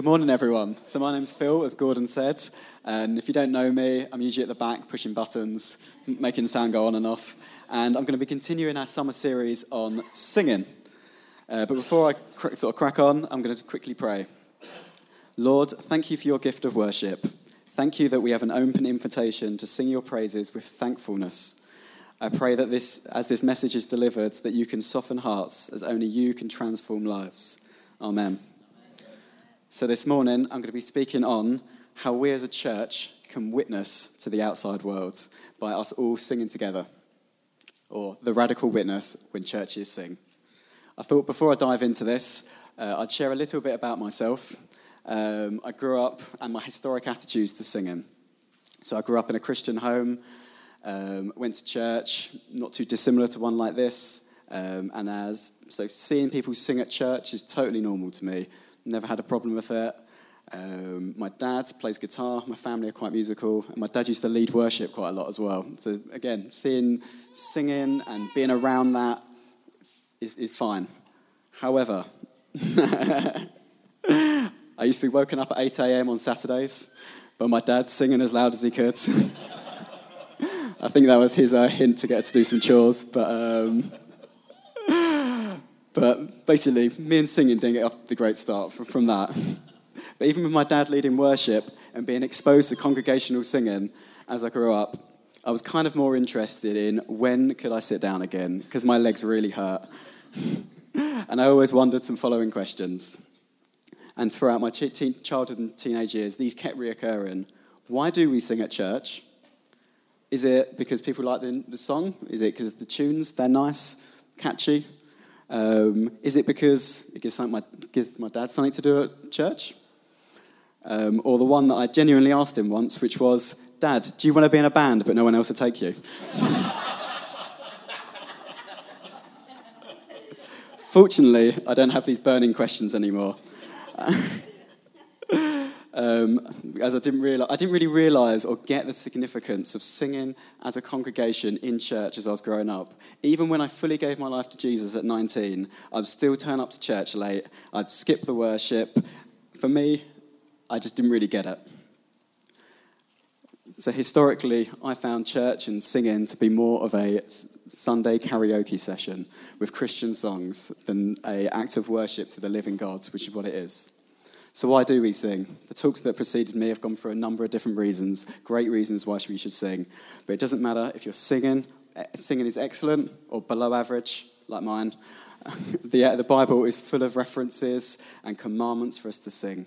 Good morning, everyone. So, my name's Phil, as Gordon said. And if you don't know me, I'm usually at the back pushing buttons, making the sound go on and off. And I'm going to be continuing our summer series on singing. Uh, but before I cr- sort of crack on, I'm going to quickly pray. Lord, thank you for your gift of worship. Thank you that we have an open invitation to sing your praises with thankfulness. I pray that this, as this message is delivered, that you can soften hearts as only you can transform lives. Amen. So this morning, I'm going to be speaking on how we as a church can witness to the outside world by us all singing together, or the radical witness when churches sing. I thought before I dive into this, uh, I'd share a little bit about myself. Um, I grew up and my historic attitudes to singing. So I grew up in a Christian home, um, went to church, not too dissimilar to one like this. Um, and as so, seeing people sing at church is totally normal to me. Never had a problem with it. Um, my dad plays guitar. My family are quite musical, and my dad used to lead worship quite a lot as well. So again, seeing singing and being around that is, is fine. However, I used to be woken up at 8 a.m. on Saturdays by my dad singing as loud as he could. I think that was his uh, hint to get us to do some chores, but. Um, but basically, me and singing didn't get off the great start from, that. But even with my dad leading worship and being exposed to congregational singing as I grew up, I was kind of more interested in when could I sit down again because my legs really hurt. and I always wondered some following questions. And throughout my childhood and teenage years, these kept reoccurring. Why do we sing at church? Is it because people like the, the song? Is it because the tunes, they're nice, catchy? Um, is it because it gives, my, gives my dad something to do at church? Um, or the one that I genuinely asked him once, which was, Dad, do you want to be in a band but no one else will take you? Fortunately, I don't have these burning questions anymore. um, as I didn't realize, I didn't really realize or get the significance of singing as a congregation in church as I was growing up. Even when I fully gave my life to Jesus at 19, I'd still turn up to church late. I'd skip the worship. For me, I just didn't really get it. So historically, I found church and singing to be more of a Sunday karaoke session with Christian songs than a act of worship to the living God, which is what it is. So, why do we sing? The talks that preceded me have gone through a number of different reasons, great reasons why we should sing. But it doesn't matter if you're singing, eh, singing is excellent or below average, like mine. the, uh, the Bible is full of references and commandments for us to sing.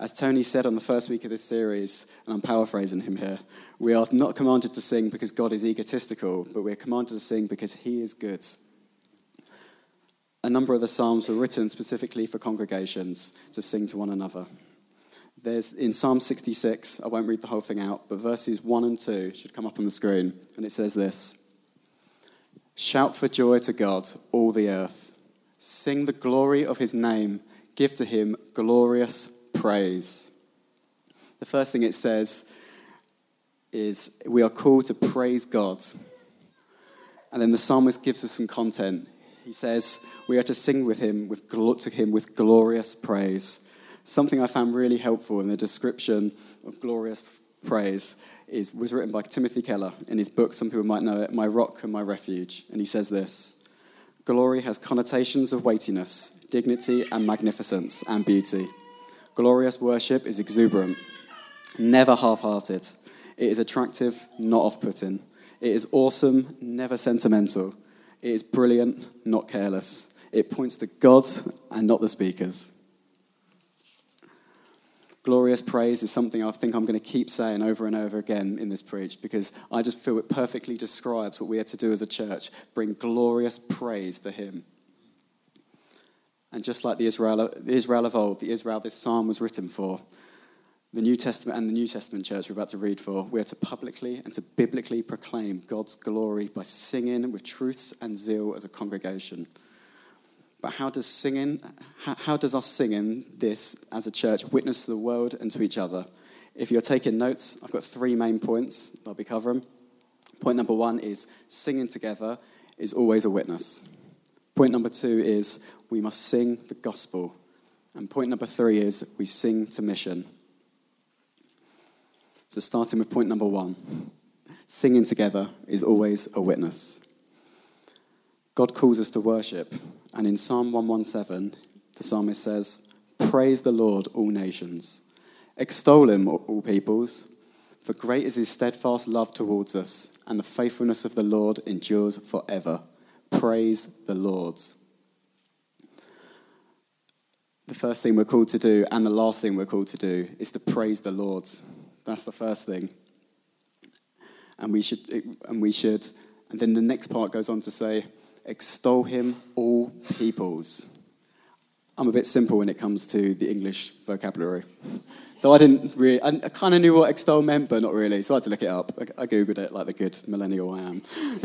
As Tony said on the first week of this series, and I'm paraphrasing him here, we are not commanded to sing because God is egotistical, but we're commanded to sing because he is good a number of the Psalms were written specifically for congregations to sing to one another. There's in Psalm 66, I won't read the whole thing out, but verses 1 and 2 should come up on the screen, and it says this Shout for joy to God, all the earth. Sing the glory of his name. Give to him glorious praise. The first thing it says is we are called to praise God. And then the psalmist gives us some content. He says, We are to sing with him, with, to him with glorious praise. Something I found really helpful in the description of glorious praise is, was written by Timothy Keller in his book, some people might know it, My Rock and My Refuge. And he says this Glory has connotations of weightiness, dignity, and magnificence and beauty. Glorious worship is exuberant, never half hearted. It is attractive, not off putting. It is awesome, never sentimental. It is brilliant, not careless. It points to God and not the speakers. Glorious praise is something I think I'm going to keep saying over and over again in this preach because I just feel it perfectly describes what we are to do as a church bring glorious praise to Him. And just like the Israel, the Israel of old, the Israel this psalm was written for, the New Testament and the New Testament church we're about to read for, we are to publicly and to biblically proclaim God's glory by singing with truths and zeal as a congregation. But how does singing, how does us singing this as a church witness to the world and to each other? If you're taking notes, I've got three main points I'll be covering. Point number one is singing together is always a witness. Point number two is we must sing the gospel. And point number three is we sing to mission. So, starting with point number one singing together is always a witness. God calls us to worship, and in Psalm 117, the psalmist says, Praise the Lord, all nations. Extol him, all peoples, for great is his steadfast love towards us, and the faithfulness of the Lord endures forever. Praise the Lord. The first thing we're called to do, and the last thing we're called to do, is to praise the Lord. That's the first thing. And we should, and we should, and then the next part goes on to say, extol him, all peoples. I'm a bit simple when it comes to the English vocabulary. So I didn't really, I, kind of knew what extol meant, but not really. So I had to look it up. I, I Googled it like the good millennial I am.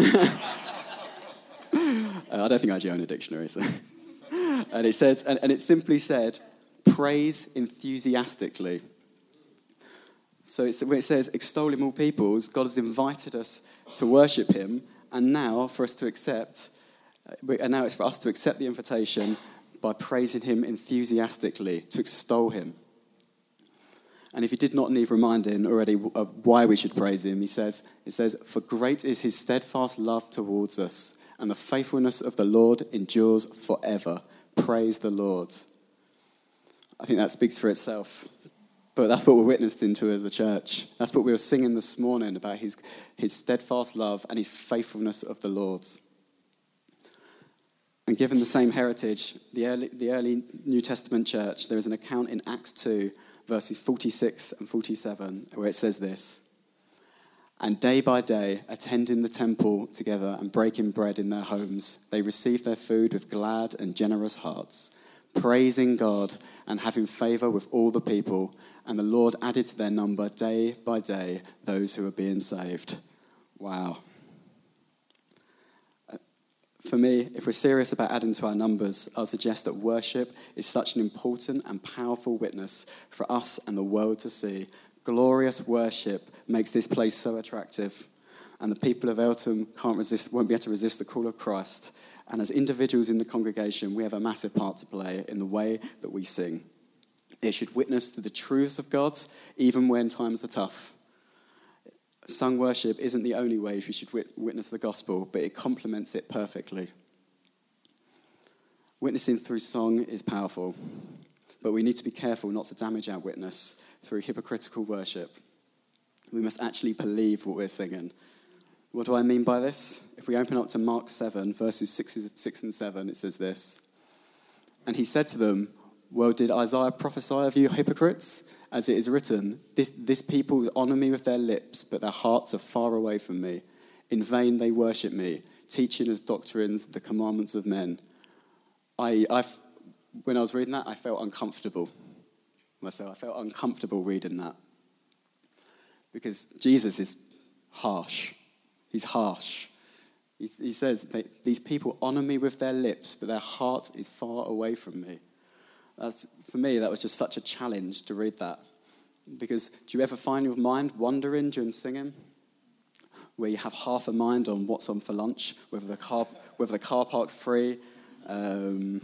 uh, I don't think I actually own a dictionary. So. and it says, and, and it simply said, praise enthusiastically. So when it says, extol him all peoples, God has invited us to worship him, and now for us to accept, uh, and now it's for us to accept the invitation by praising him enthusiastically, to extol him. And if you did not need reminding already of why we should praise him, he says, it says, For great is his steadfast love towards us, and the faithfulness of the Lord endures forever. Praise the Lord. I think that speaks for itself. But that's what we're witnessed into as a church. That's what we were singing this morning about his, his steadfast love and his faithfulness of the Lord. And given the same heritage, the early, the early New Testament church, there is an account in Acts 2, verses 46 and 47, where it says this And day by day, attending the temple together and breaking bread in their homes, they received their food with glad and generous hearts, praising God and having favor with all the people. And the Lord added to their number day by day those who were being saved. Wow uh, for me, if we're serious about adding to our numbers, I'll suggest that worship is such an important and powerful witness for us and the world to see. Glorious worship makes this place so attractive, and the people of Eltham can't resist, won't be able to resist the call of Christ. And as individuals in the congregation, we have a massive part to play in the way that we sing. It should witness to the truths of God, even when times are tough sung worship isn't the only way we should witness the gospel, but it complements it perfectly. Witnessing through song is powerful, but we need to be careful not to damage our witness through hypocritical worship. We must actually believe what we're singing. What do I mean by this? If we open up to Mark 7, verses 6, and 7, it says this And he said to them, Well, did Isaiah prophesy of you hypocrites? as it is written, this, this people honor me with their lips, but their hearts are far away from me. In vain they worship me, teaching as doctrines the commandments of men. I, I, when I was reading that, I felt uncomfortable myself. I felt uncomfortable reading that. Because Jesus is harsh. He's harsh. He, he says, These people honor me with their lips, but their heart is far away from me. That's, for me, that was just such a challenge to read that. Because do you ever find your mind wandering during singing? Where you have half a mind on what's on for lunch, whether the car, whether the car park's free. Um,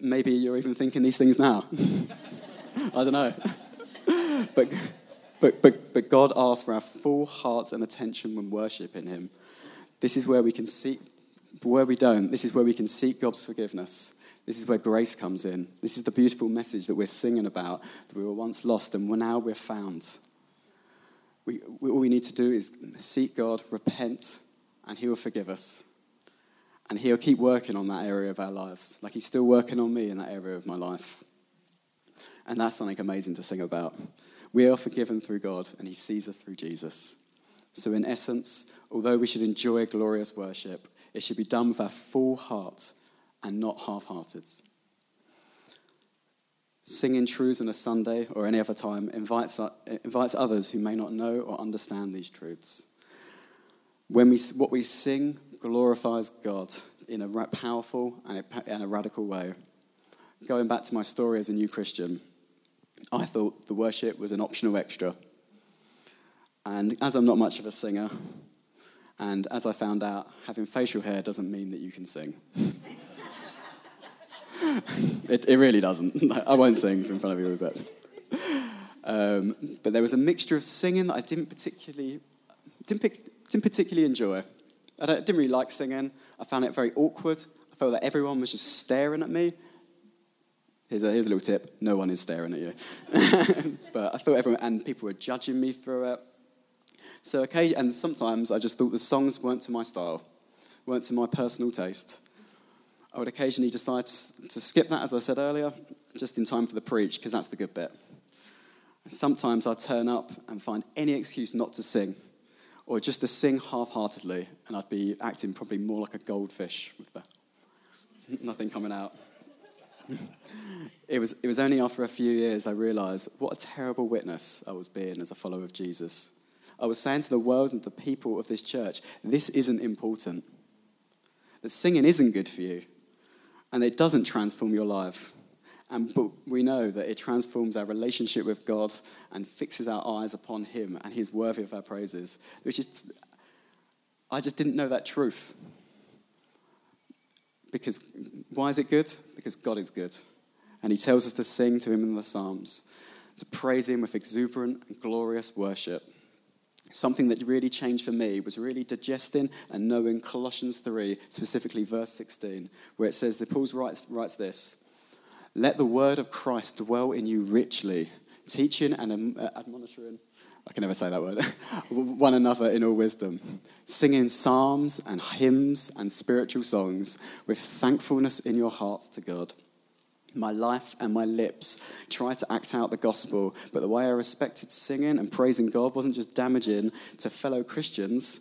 maybe you're even thinking these things now. I don't know. but, but, but, but God asks for our full hearts and attention when worshipping Him. This is where we can seek, where we don't, this is where we can seek God's forgiveness this is where grace comes in. This is the beautiful message that we're singing about. That we were once lost and now we're found. We, we, all we need to do is seek God, repent, and He will forgive us. And He'll keep working on that area of our lives, like He's still working on me in that area of my life. And that's something amazing to sing about. We are forgiven through God, and He sees us through Jesus. So, in essence, although we should enjoy glorious worship, it should be done with our full heart and not half hearted. Singing truths on a Sunday or any other time invites, uh, invites others who may not know or understand these truths. When we, what we sing glorifies God in a powerful and a, and a radical way. Going back to my story as a new Christian, I thought the worship was an optional extra. And as I'm not much of a singer, and as I found out, having facial hair doesn't mean that you can sing. it, it really doesn't. I won't sing in front of you, but. Um, but there was a mixture of singing that I didn't particularly, didn't, pick, didn't particularly enjoy. I didn't really like singing. I found it very awkward. I felt that everyone was just staring at me. Here's a, here's a little tip no one is staring at you. but I thought everyone, and people were judging me for it. So, okay, and sometimes I just thought the songs weren't to my style, weren't to my personal taste. I would occasionally decide to skip that, as I said earlier, just in time for the preach, because that's the good bit. Sometimes I'd turn up and find any excuse not to sing, or just to sing half heartedly, and I'd be acting probably more like a goldfish with the nothing coming out. it, was, it was only after a few years I realized what a terrible witness I was being as a follower of Jesus. I was saying to the world and to the people of this church, this isn't important. That singing isn't good for you, and it doesn't transform your life. And, but we know that it transforms our relationship with God and fixes our eyes upon Him, and He's worthy of our praises. Which is, I just didn't know that truth. Because why is it good? Because God is good. And He tells us to sing to Him in the Psalms, to praise Him with exuberant and glorious worship. Something that really changed for me was really digesting and knowing Colossians 3, specifically verse 16, where it says that Paul writes, writes this let the word of Christ dwell in you richly, teaching and uh, admonishing. I can never say that word. one another in all wisdom, singing psalms and hymns and spiritual songs with thankfulness in your heart to God. My life and my lips try to act out the gospel, but the way I respected singing and praising God wasn't just damaging to fellow Christians,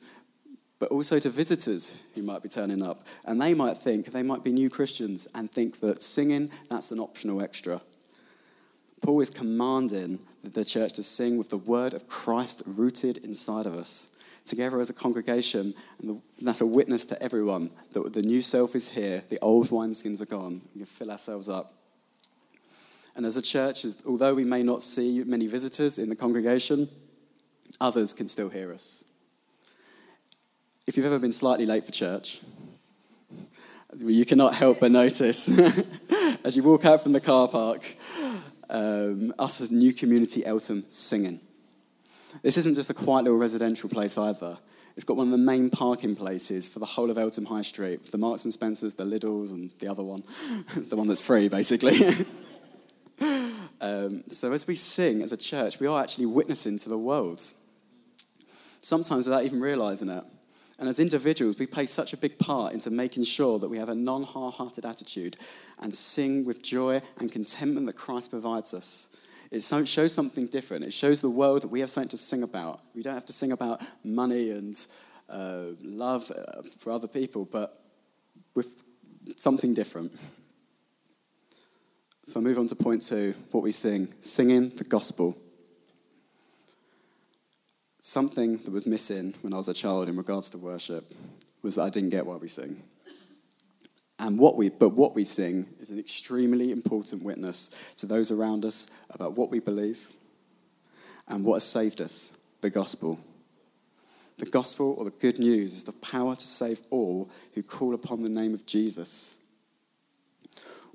but also to visitors who might be turning up. And they might think, they might be new Christians and think that singing, that's an optional extra. Paul is commanding the church to sing with the word of Christ rooted inside of us, together as a congregation. And that's a witness to everyone that the new self is here, the old wineskins are gone. We can fill ourselves up. And as a church, although we may not see many visitors in the congregation, others can still hear us if you've ever been slightly late for church, you cannot help but notice as you walk out from the car park, um, us as New Community Eltham singing. This isn't just a quiet little residential place either. It's got one of the main parking places for the whole of Eltham High Street, the Marks and Spencers, the Lidls, and the other one, the one that's free, basically. um, so as we sing as a church, we are actually witnessing to the world. Sometimes without even realizing it. And as individuals, we play such a big part into making sure that we have a non half hearted attitude and sing with joy and contentment that Christ provides us. It shows something different. It shows the world that we have something to sing about. We don't have to sing about money and uh, love uh, for other people, but with something different. So I move on to point two what we sing singing the gospel something that was missing when I was a child in regards to worship was that I didn't get why we sing. And what we, but what we sing is an extremely important witness to those around us about what we believe and what has saved us the gospel. The gospel, or the good news, is the power to save all who call upon the name of Jesus.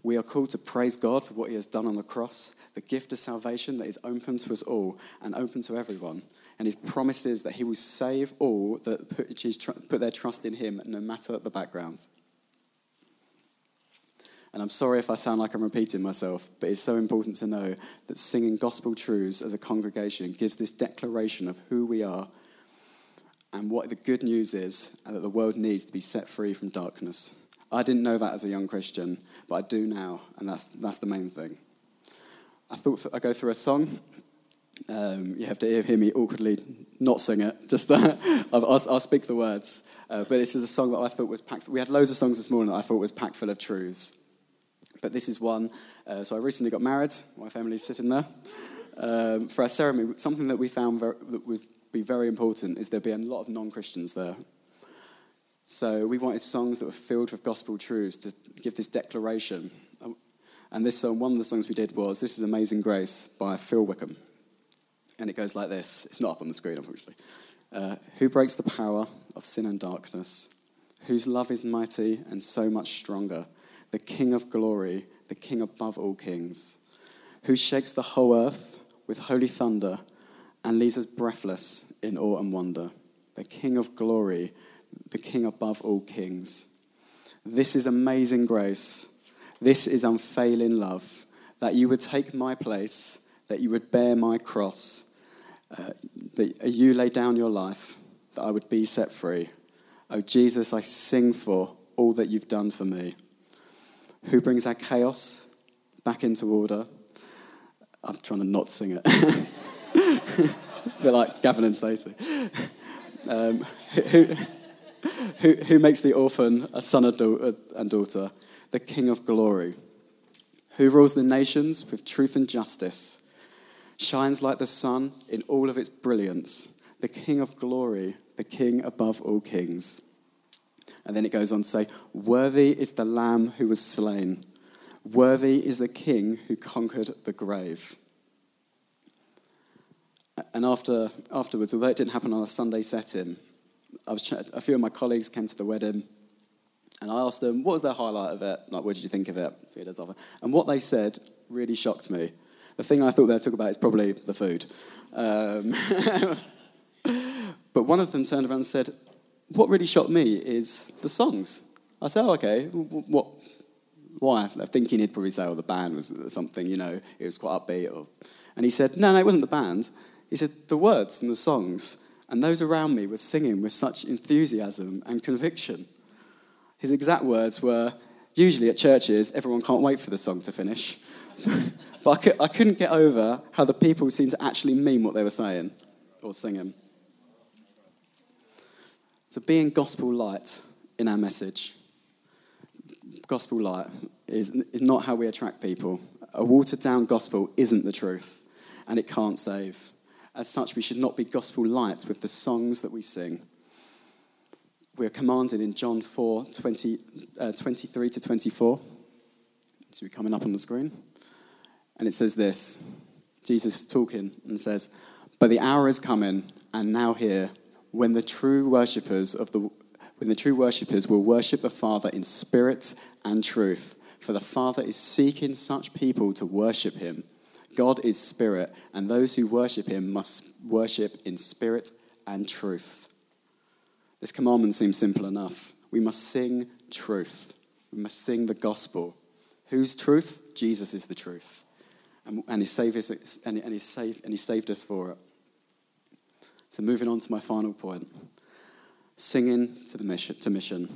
We are called to praise God for what he has done on the cross, the gift of salvation that is open to us all and open to everyone and his promises that he will save all that put, their trust in him, no matter the background. And I'm sorry if I sound like I'm repeating myself, but it's so important to know that singing gospel truths as a congregation gives this declaration of who we are and what the good news is, and that the world needs to be set free from darkness. I didn't know that as a young Christian, but I do now, and that's, that's the main thing. I thought I'd go through a song um, you have to hear me awkwardly not sing it. Just I'll, I'll, speak the words. Uh, but this is a song that I thought was packed. We had loads of songs this morning that I thought was packed full of truths. But this is one. Uh, so I recently got married. My family's sitting there. Um, for our ceremony, something that we found very, that would be very important is there'd be a lot of non-Christians there. So we wanted songs that were filled with gospel truths to give this declaration. And this song, one of the songs we did was "This Is Amazing Grace" by Phil Wickham. And it goes like this. It's not up on the screen, unfortunately. Uh, who breaks the power of sin and darkness? Whose love is mighty and so much stronger? The King of glory the King above all kings, who shakes the whole earth with holy thunder and leaves us breathless in awe and wonder, the King of glory, the King above all kings. This is amazing grace. This is unfailing love, that you would take my place, that you would bear my cross, uh, that you lay down your life, that I would be set free. Oh, Jesus, I sing for all that you've done for me. Who brings our chaos back into order? I'm trying to not sing it. a bit like Gavin and Stacey. Um, who, who, who makes the orphan a son uh, and daughter? The King of glory. Who rules the nations with truth and justice? Shines like the sun in all of its brilliance. The King of glory, the King above all kings. And then it goes on to say, Worthy is the Lamb who was slain. Worthy is the King who conquered the grave. And after, afterwards, although it didn't happen on a Sunday setting, I was, a few of my colleagues came to the wedding, and I asked them, what was their highlight of it? Like, what did you think of it? And what they said really shocked me. The thing I thought they'd talk about is probably the food. Um, but one of them turned around and said, what really shocked me is the songs. I said, oh, okay, what, why? I Thinking he'd probably say, oh, the band was something, you know, it was quite upbeat. Or... And he said, no, no, it wasn't the band. He said, the words and the songs. And those around me were singing with such enthusiasm and conviction. His exact words were, usually at churches, everyone can't wait for the song to finish. but I, I couldn't get over how the people seemed to actually mean what they were saying or singing. So, being gospel light in our message, gospel light is, is not how we attract people. A watered down gospel isn't the truth, and it can't save. As such, we should not be gospel light with the songs that we sing. We are commanded in John 4 20, uh, 23 to 24. Should be coming up on the screen. And it says this Jesus talking and says, But the hour is coming, and now here when the true worshippers of the when the true worshippers will worship the Father in spirit and truth. For the Father is seeking such people to worship him. God is spirit, and those who worship him must worship in spirit and truth. This commandment seems simple enough. We must sing truth. We must sing the gospel. Whose truth? Jesus is the truth. And, and, he, saved us, and, he, saved, and he saved us for it. So, moving on to my final point singing to, the mission, to mission.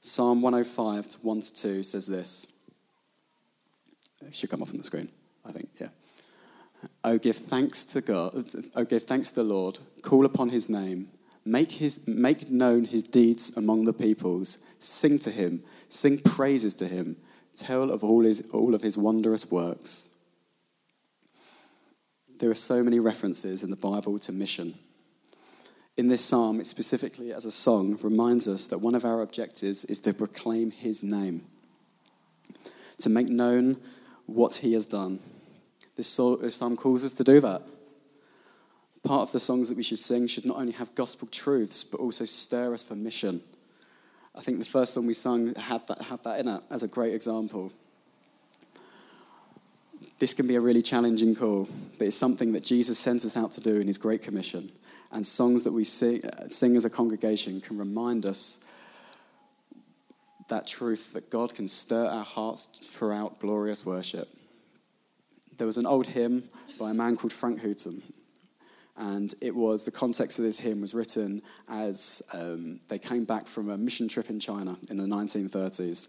Psalm 105 to 1 to 2 says this. It should come up on the screen, I think, yeah. Oh, give thanks to God. Oh, give thanks to the Lord. Call upon his name. Make, his, make known his deeds among the peoples. Sing to him. Sing praises to him. Tell of all, his, all of his wondrous works. There are so many references in the Bible to mission. In this psalm, it specifically as a song reminds us that one of our objectives is to proclaim his name, to make known what he has done. This psalm calls us to do that. Part of the songs that we should sing should not only have gospel truths, but also stir us for mission. I think the first song we sung had that, had that in it as a great example this can be a really challenging call, but it's something that Jesus sends us out to do in his Great Commission. And songs that we sing, sing as a congregation can remind us that truth that God can stir our hearts throughout glorious worship. There was an old hymn by a man called Frank Houghton, and it was the context of this hymn was written as um, they came back from a mission trip in China in the 1930s,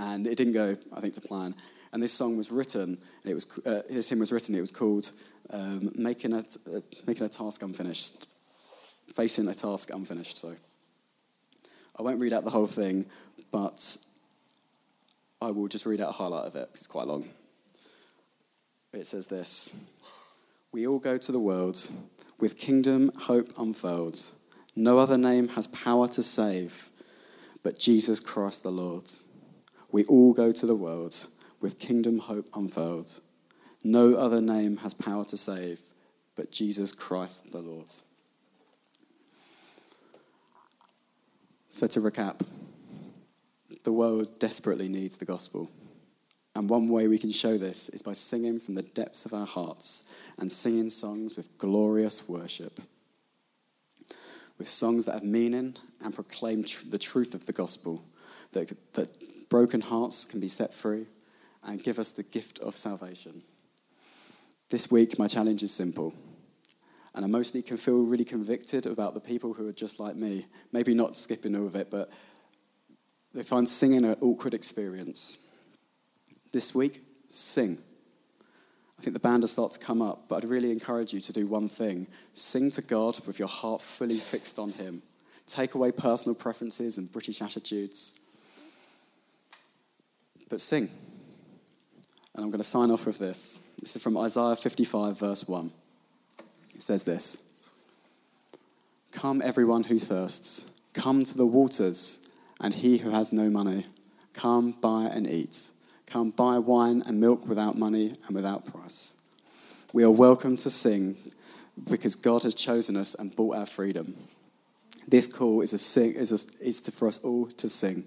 and it didn't go, I think, to plan. And this song was written, and it was, uh, this hymn was written, it was called um, Making, a, uh, Making a Task Unfinished, Facing a Task Unfinished. So I won't read out the whole thing, but I will just read out a highlight of it, it's quite long. It says this We all go to the world with kingdom hope unfurled. No other name has power to save but Jesus Christ the Lord. We all go to the world with kingdom hope unfurled. No other name has power to save but Jesus Christ the Lord. So, to recap, the world desperately needs the gospel. And one way we can show this is by singing from the depths of our hearts and singing songs with glorious worship. With songs that have meaning and proclaim tr- the truth of the gospel, that, that broken hearts can be set free and give us the gift of salvation. This week, my challenge is simple. And I mostly can feel really convicted about the people who are just like me. Maybe not skipping over it, but they find singing an awkward experience. This week, sing. I think the band will start to come up, but I'd really encourage you to do one thing sing to God with your heart fully fixed on Him. Take away personal preferences and British attitudes, but sing. And I'm going to sign off with this. This is from Isaiah 55, verse 1. It says this Come, everyone who thirsts, come to the waters, and he who has no money, come buy and eat. Come buy wine and milk without money and without price. We are welcome to sing because God has chosen us and bought our freedom. This call is, a sing, is, a, is for us all to sing.